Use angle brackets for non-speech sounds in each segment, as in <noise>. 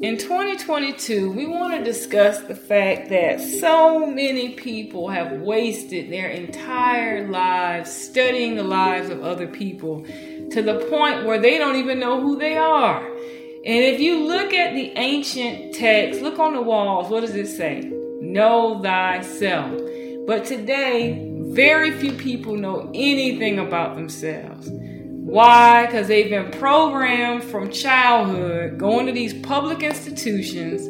In 2022, we want to discuss the fact that so many people have wasted their entire lives studying the lives of other people to the point where they don't even know who they are. And if you look at the ancient text, look on the walls, what does it say? Know thyself. But today, very few people know anything about themselves. Why? Because they've been programmed from childhood, going to these public institutions,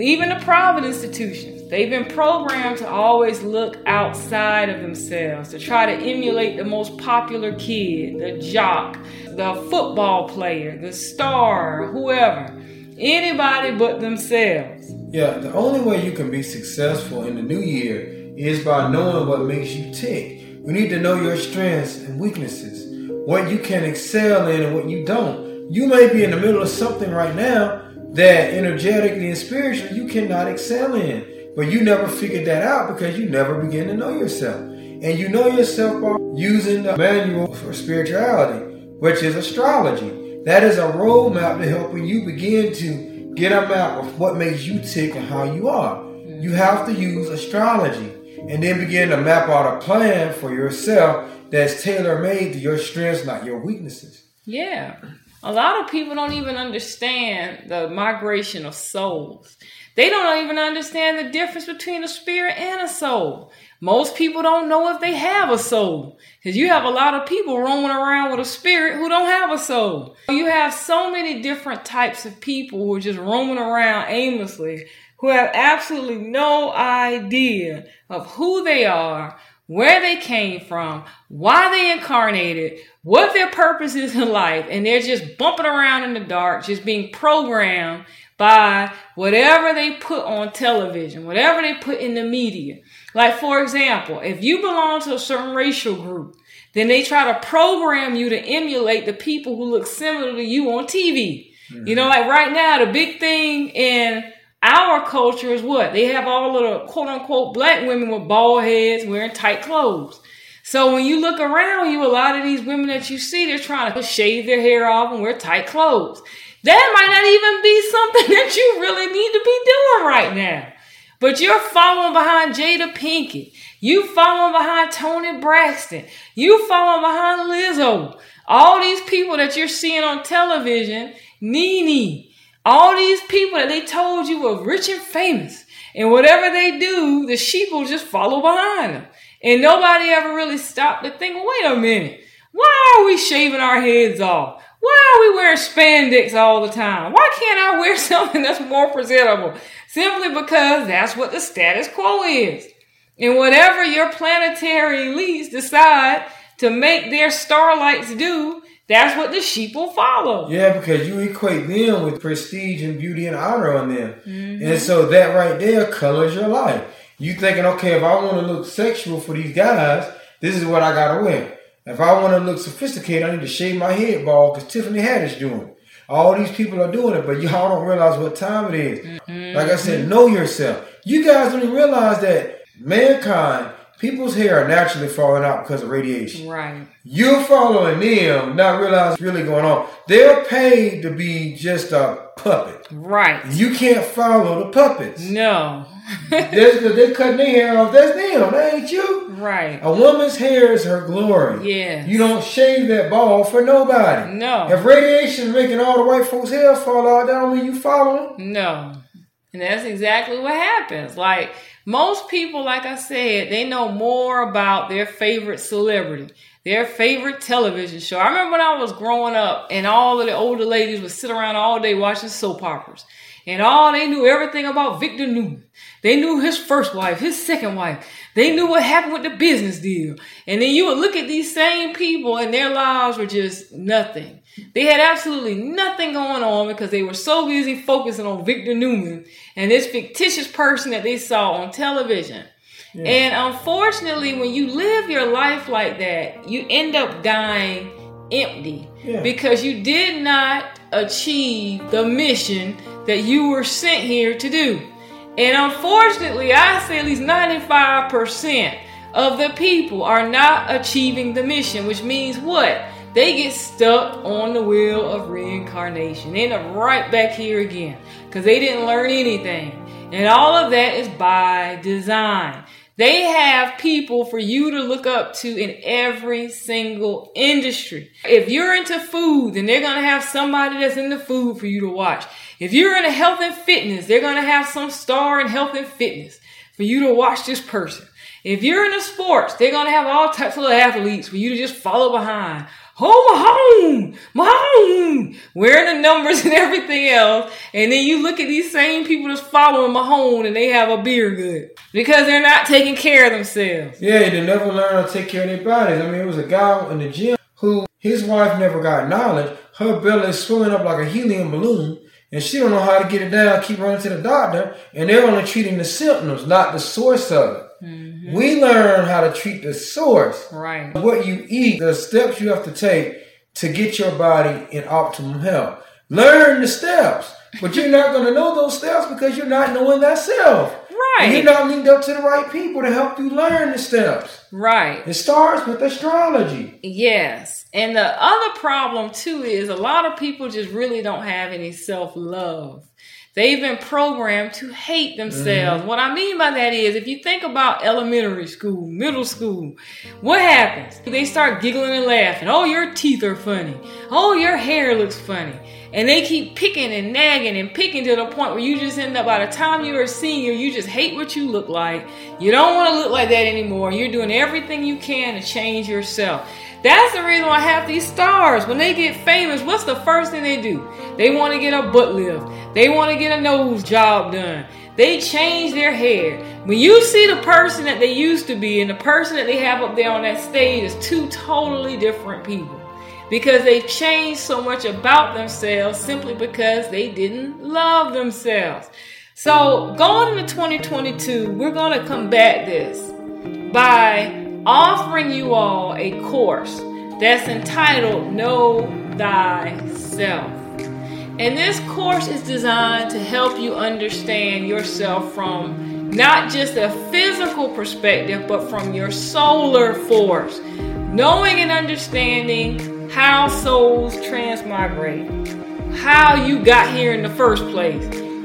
even the private institutions. They've been programmed to always look outside of themselves, to try to emulate the most popular kid, the jock, the football player, the star, whoever. Anybody but themselves. Yeah, the only way you can be successful in the new year is by knowing what makes you tick. You need to know your strengths and weaknesses what you can excel in and what you don't. You may be in the middle of something right now that energetically and spiritually you cannot excel in, but you never figured that out because you never begin to know yourself. And you know yourself by using the manual for spirituality, which is astrology. That is a roadmap to helping you begin to get a map of what makes you tick and how you are. You have to use astrology and then begin to map out a plan for yourself that's tailor made to your strengths, not your weaknesses. Yeah. A lot of people don't even understand the migration of souls. They don't even understand the difference between a spirit and a soul. Most people don't know if they have a soul. Because you have a lot of people roaming around with a spirit who don't have a soul. You have so many different types of people who are just roaming around aimlessly, who have absolutely no idea of who they are, where they came from, why they incarnated, what their purpose is in life, and they're just bumping around in the dark, just being programmed by whatever they put on television, whatever they put in the media. Like, for example, if you belong to a certain racial group, then they try to program you to emulate the people who look similar to you on TV. Mm-hmm. You know, like right now, the big thing in our culture is what? They have all of the quote unquote black women with bald heads wearing tight clothes. So when you look around you, a lot of these women that you see, they're trying to shave their hair off and wear tight clothes. That might not even be something <laughs> that you really need to be doing right now. But you're following behind Jada Pinkett. You following behind Toni Braxton. You following behind Lizzo. All these people that you're seeing on television, Nene, all these people that they told you were rich and famous, and whatever they do, the sheep will just follow behind them. And nobody ever really stopped to think, wait a minute, why are we shaving our heads off? Why are we wearing spandex all the time? Why can't I wear <laughs> something that's more presentable? Simply because that's what the status quo is. And whatever your planetary elites decide to make their starlights do, that's what the sheep will follow. Yeah, because you equate them with prestige and beauty and honor on them. Mm-hmm. And so that right there colors your life. You thinking, okay, if I want to look sexual for these guys, this is what I gotta wear. If I want to look sophisticated, I need to shave my head bald because Tiffany Haddish doing it. All these people are doing it, but y'all don't realize what time it is. Mm-hmm. Like I said, know yourself. You guys don't even realize that mankind people's hair are naturally falling out because of radiation. Right. You're following them, not realizing what's really going on. They're paid to be just a puppet. Right. You can't follow the puppets. No. <laughs> they're cutting their hair off. That's them. That ain't you. Right. A woman's hair is her glory. Yeah. You don't shave that ball for nobody. No. If radiation is making all the white folks' hair fall out, that don't mean you following. No. And that's exactly what happens. Like most people, like I said, they know more about their favorite celebrity, their favorite television show. I remember when I was growing up and all of the older ladies would sit around all day watching soap operas. And all they knew everything about Victor Newman. They knew his first wife, his second wife. They knew what happened with the business deal. And then you would look at these same people and their lives were just nothing. They had absolutely nothing going on because they were so busy focusing on Victor Newman and this fictitious person that they saw on television. Yeah. And unfortunately, when you live your life like that, you end up dying empty yeah. because you did not achieve the mission that you were sent here to do. And unfortunately, I say at least 95% of the people are not achieving the mission, which means what? They get stuck on the wheel of reincarnation. They end up right back here again because they didn't learn anything. And all of that is by design. They have people for you to look up to in every single industry. If you're into food, then they're going to have somebody that's in the food for you to watch. If you're into health and fitness, they're going to have some star in health and fitness for you to watch this person. If you're into sports, they're going to have all types of athletes for you to just follow behind. Oh, Mahomes, Mahomes, wearing the numbers <laughs> and everything else. And then you look at these same people that's following Mahone and they have a beer good because they're not taking care of themselves. Yeah, they never learn how to take care of their bodies. I mean, it was a guy in the gym who his wife never got knowledge. Her belly is swelling up like a helium balloon. And she don't know how to get it down, keep running to the doctor, and they're only treating the symptoms, not the source of it. Mm-hmm. We learn how to treat the source. Right. What you eat, the steps you have to take to get your body in optimum health. Learn the steps. But you're not going to know those steps because you're not knowing that self. Right. And you're not linked up to the right people to help you learn the steps. Right. It starts with astrology. Yes. And the other problem too is a lot of people just really don't have any self love. They've been programmed to hate themselves. Mm-hmm. What I mean by that is, if you think about elementary school, middle school, what happens? They start giggling and laughing. Oh, your teeth are funny. Oh, your hair looks funny. And they keep picking and nagging and picking to the point where you just end up, by the time you're a senior, you just hate what you look like. You don't want to look like that anymore. You're doing everything you can to change yourself. That's the reason why I have these stars, when they get famous, what's the first thing they do? They want to get a butt lift. They want to get a nose job done. They change their hair. When you see the person that they used to be and the person that they have up there on that stage is two totally different people. Because they've changed so much about themselves simply because they didn't love themselves. So going into 2022, we're going to combat this by offering you all a course that's entitled Know Thyself. And this course is designed to help you understand yourself from not just a physical perspective, but from your solar force. Knowing and understanding how souls transmigrate, how you got here in the first place,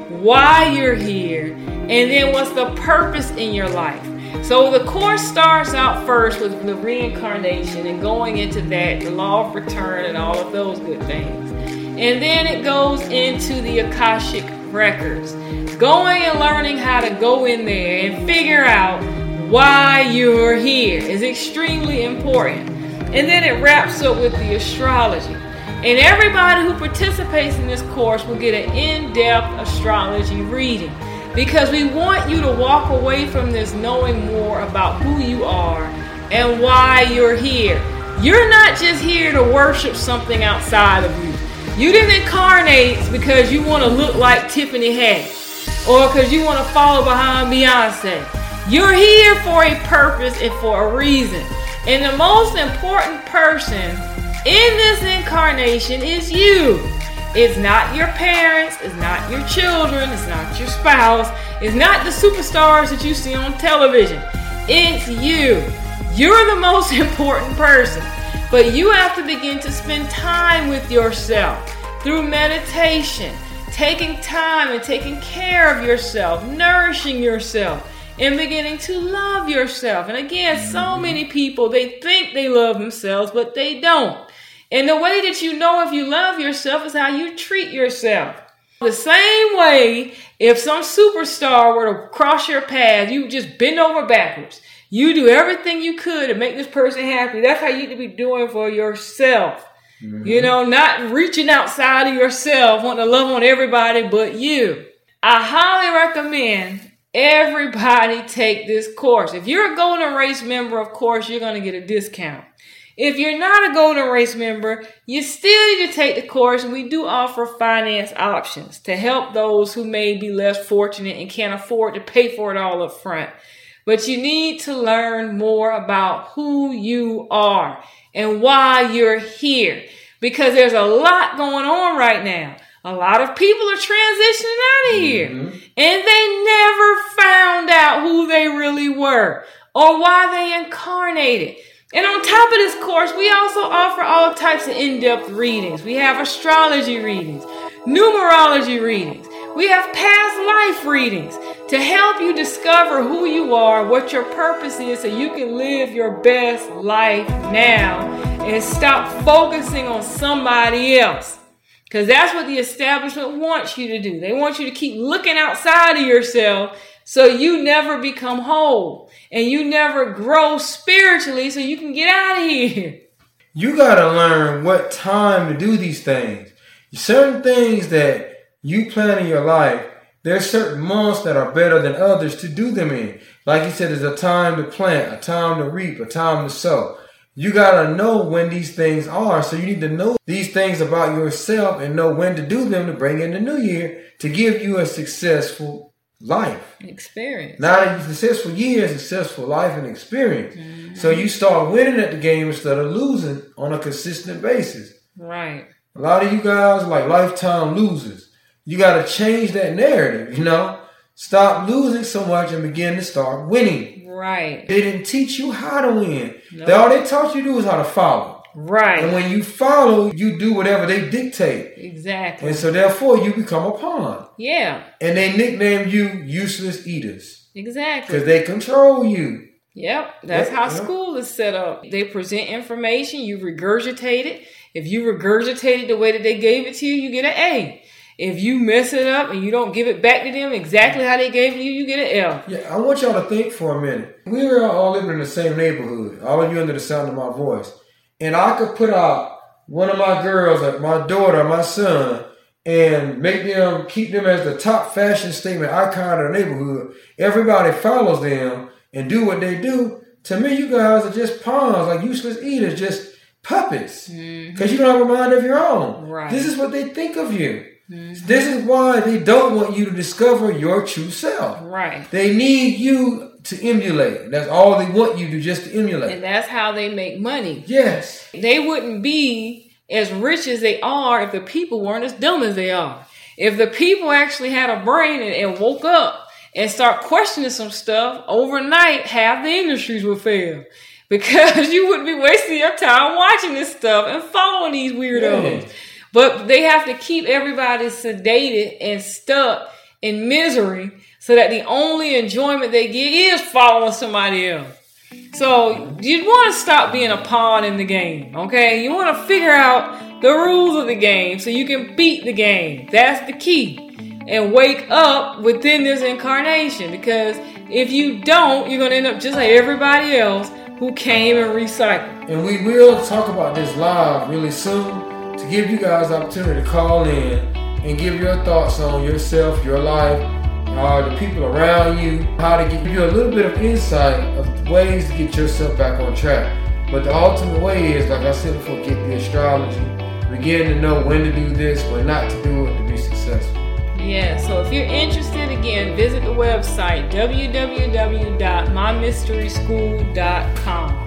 why you're here, and then what's the purpose in your life. So the course starts out first with the reincarnation and going into that, the law of return, and all of those good things. And then it goes into the Akashic records, going and learning how to go in there and figure out why you're here is extremely important. And then it wraps up with the astrology. And everybody who participates in this course will get an in depth astrology reading because we want you to walk away from this knowing more about who you are and why you're here. You're not just here to worship something outside of you. You didn't incarnate because you want to look like Tiffany Haddish or because you want to follow behind Beyonce. You're here for a purpose and for a reason. And the most important person in this incarnation is you. It's not your parents, it's not your children, it's not your spouse, it's not the superstars that you see on television. It's you. You're the most <laughs> important person. But you have to begin to spend time with yourself through meditation, taking time and taking care of yourself, nourishing yourself, and beginning to love yourself. And again, so mm-hmm. many people, they think they love themselves, but they don't. And the way that you know if you love yourself is how you treat yourself. The same way, if some superstar were to cross your path, you just bend over backwards. You do everything you could to make this person happy. That's how you need to be doing for yourself. Mm-hmm. You know, not reaching outside of yourself, wanting to love on everybody but you. I highly recommend everybody take this course. If you're a Golden Race member, of course, you're going to get a discount. If you're not a Golden Race member, you still need to take the course, we do offer finance options to help those who may be less fortunate and can't afford to pay for it all up front. But you need to learn more about who you are and why you're here because there's a lot going on right now. A lot of people are transitioning out of here mm-hmm. and they never found out who they really were or why they incarnated. And on top of this course, we also offer all types of in depth readings. We have astrology readings, numerology readings, we have past life readings to help you discover who you are, what your purpose is, so you can live your best life now and stop focusing on somebody else. Because that's what the establishment wants you to do. They want you to keep looking outside of yourself so you never become whole and you never grow spiritually so you can get out of here. You got to learn what time to do these things. Certain things that you plan in your life, there's certain months that are better than others to do them in. Like you said, there's a time to plant, a time to reap, a time to sow. You gotta know when these things are. So you need to know these things about yourself and know when to do them to bring in the new year to give you a successful life. Experience. Not a successful year, a successful life and experience. Mm-hmm. So you start winning at the game instead of losing on a consistent basis. Right. A lot of you guys like lifetime losers. You got to change that narrative, you know? Stop losing so much and begin to start winning. Right. They didn't teach you how to win. They, all they taught you to do is how to follow. Right. And when you follow, you do whatever they dictate. Exactly. And so therefore you become a pawn. Yeah. And they nickname you useless eaters. Exactly. Because they control you. Yep. That's yep. how yep. school is set up. They present information, you regurgitate it. If you regurgitate it the way that they gave it to you, you get an A. If you mess it up and you don't give it back to them exactly how they gave it to you, you get an L. Yeah, I want y'all to think for a minute. We were all living in the same neighborhood, all of you under the sound of my voice. And I could put out one of my girls, like my daughter, my son, and make them keep them as the top fashion statement icon of the neighborhood. Everybody follows them and do what they do. To me, you guys are just pawns, like useless eaters, just puppets. Because mm-hmm. you don't have a mind of your own. Right. This is what they think of you. Mm-hmm. This is why they don't want you to discover your true self. Right. They need you to emulate. That's all they want you to just to emulate. And that's how they make money. Yes. They wouldn't be as rich as they are if the people weren't as dumb as they are. If the people actually had a brain and, and woke up and start questioning some stuff overnight, half the industries would fail <laughs> because you wouldn't be wasting your time watching this stuff and following these weirdos. Yeah. But they have to keep everybody sedated and stuck in misery so that the only enjoyment they get is following somebody else. So you want to stop being a pawn in the game, okay? You want to figure out the rules of the game so you can beat the game. That's the key. And wake up within this incarnation because if you don't, you're going to end up just like everybody else who came and recycled. And we will talk about this live really soon to give you guys the opportunity to call in and give your thoughts on yourself, your life, uh, the people around you, how to give you a little bit of insight of ways to get yourself back on track. But the ultimate way is, like I said before, get the astrology, begin to know when to do this, when not to do it to be successful. Yeah, so if you're interested, again, visit the website www.mymysteryschool.com.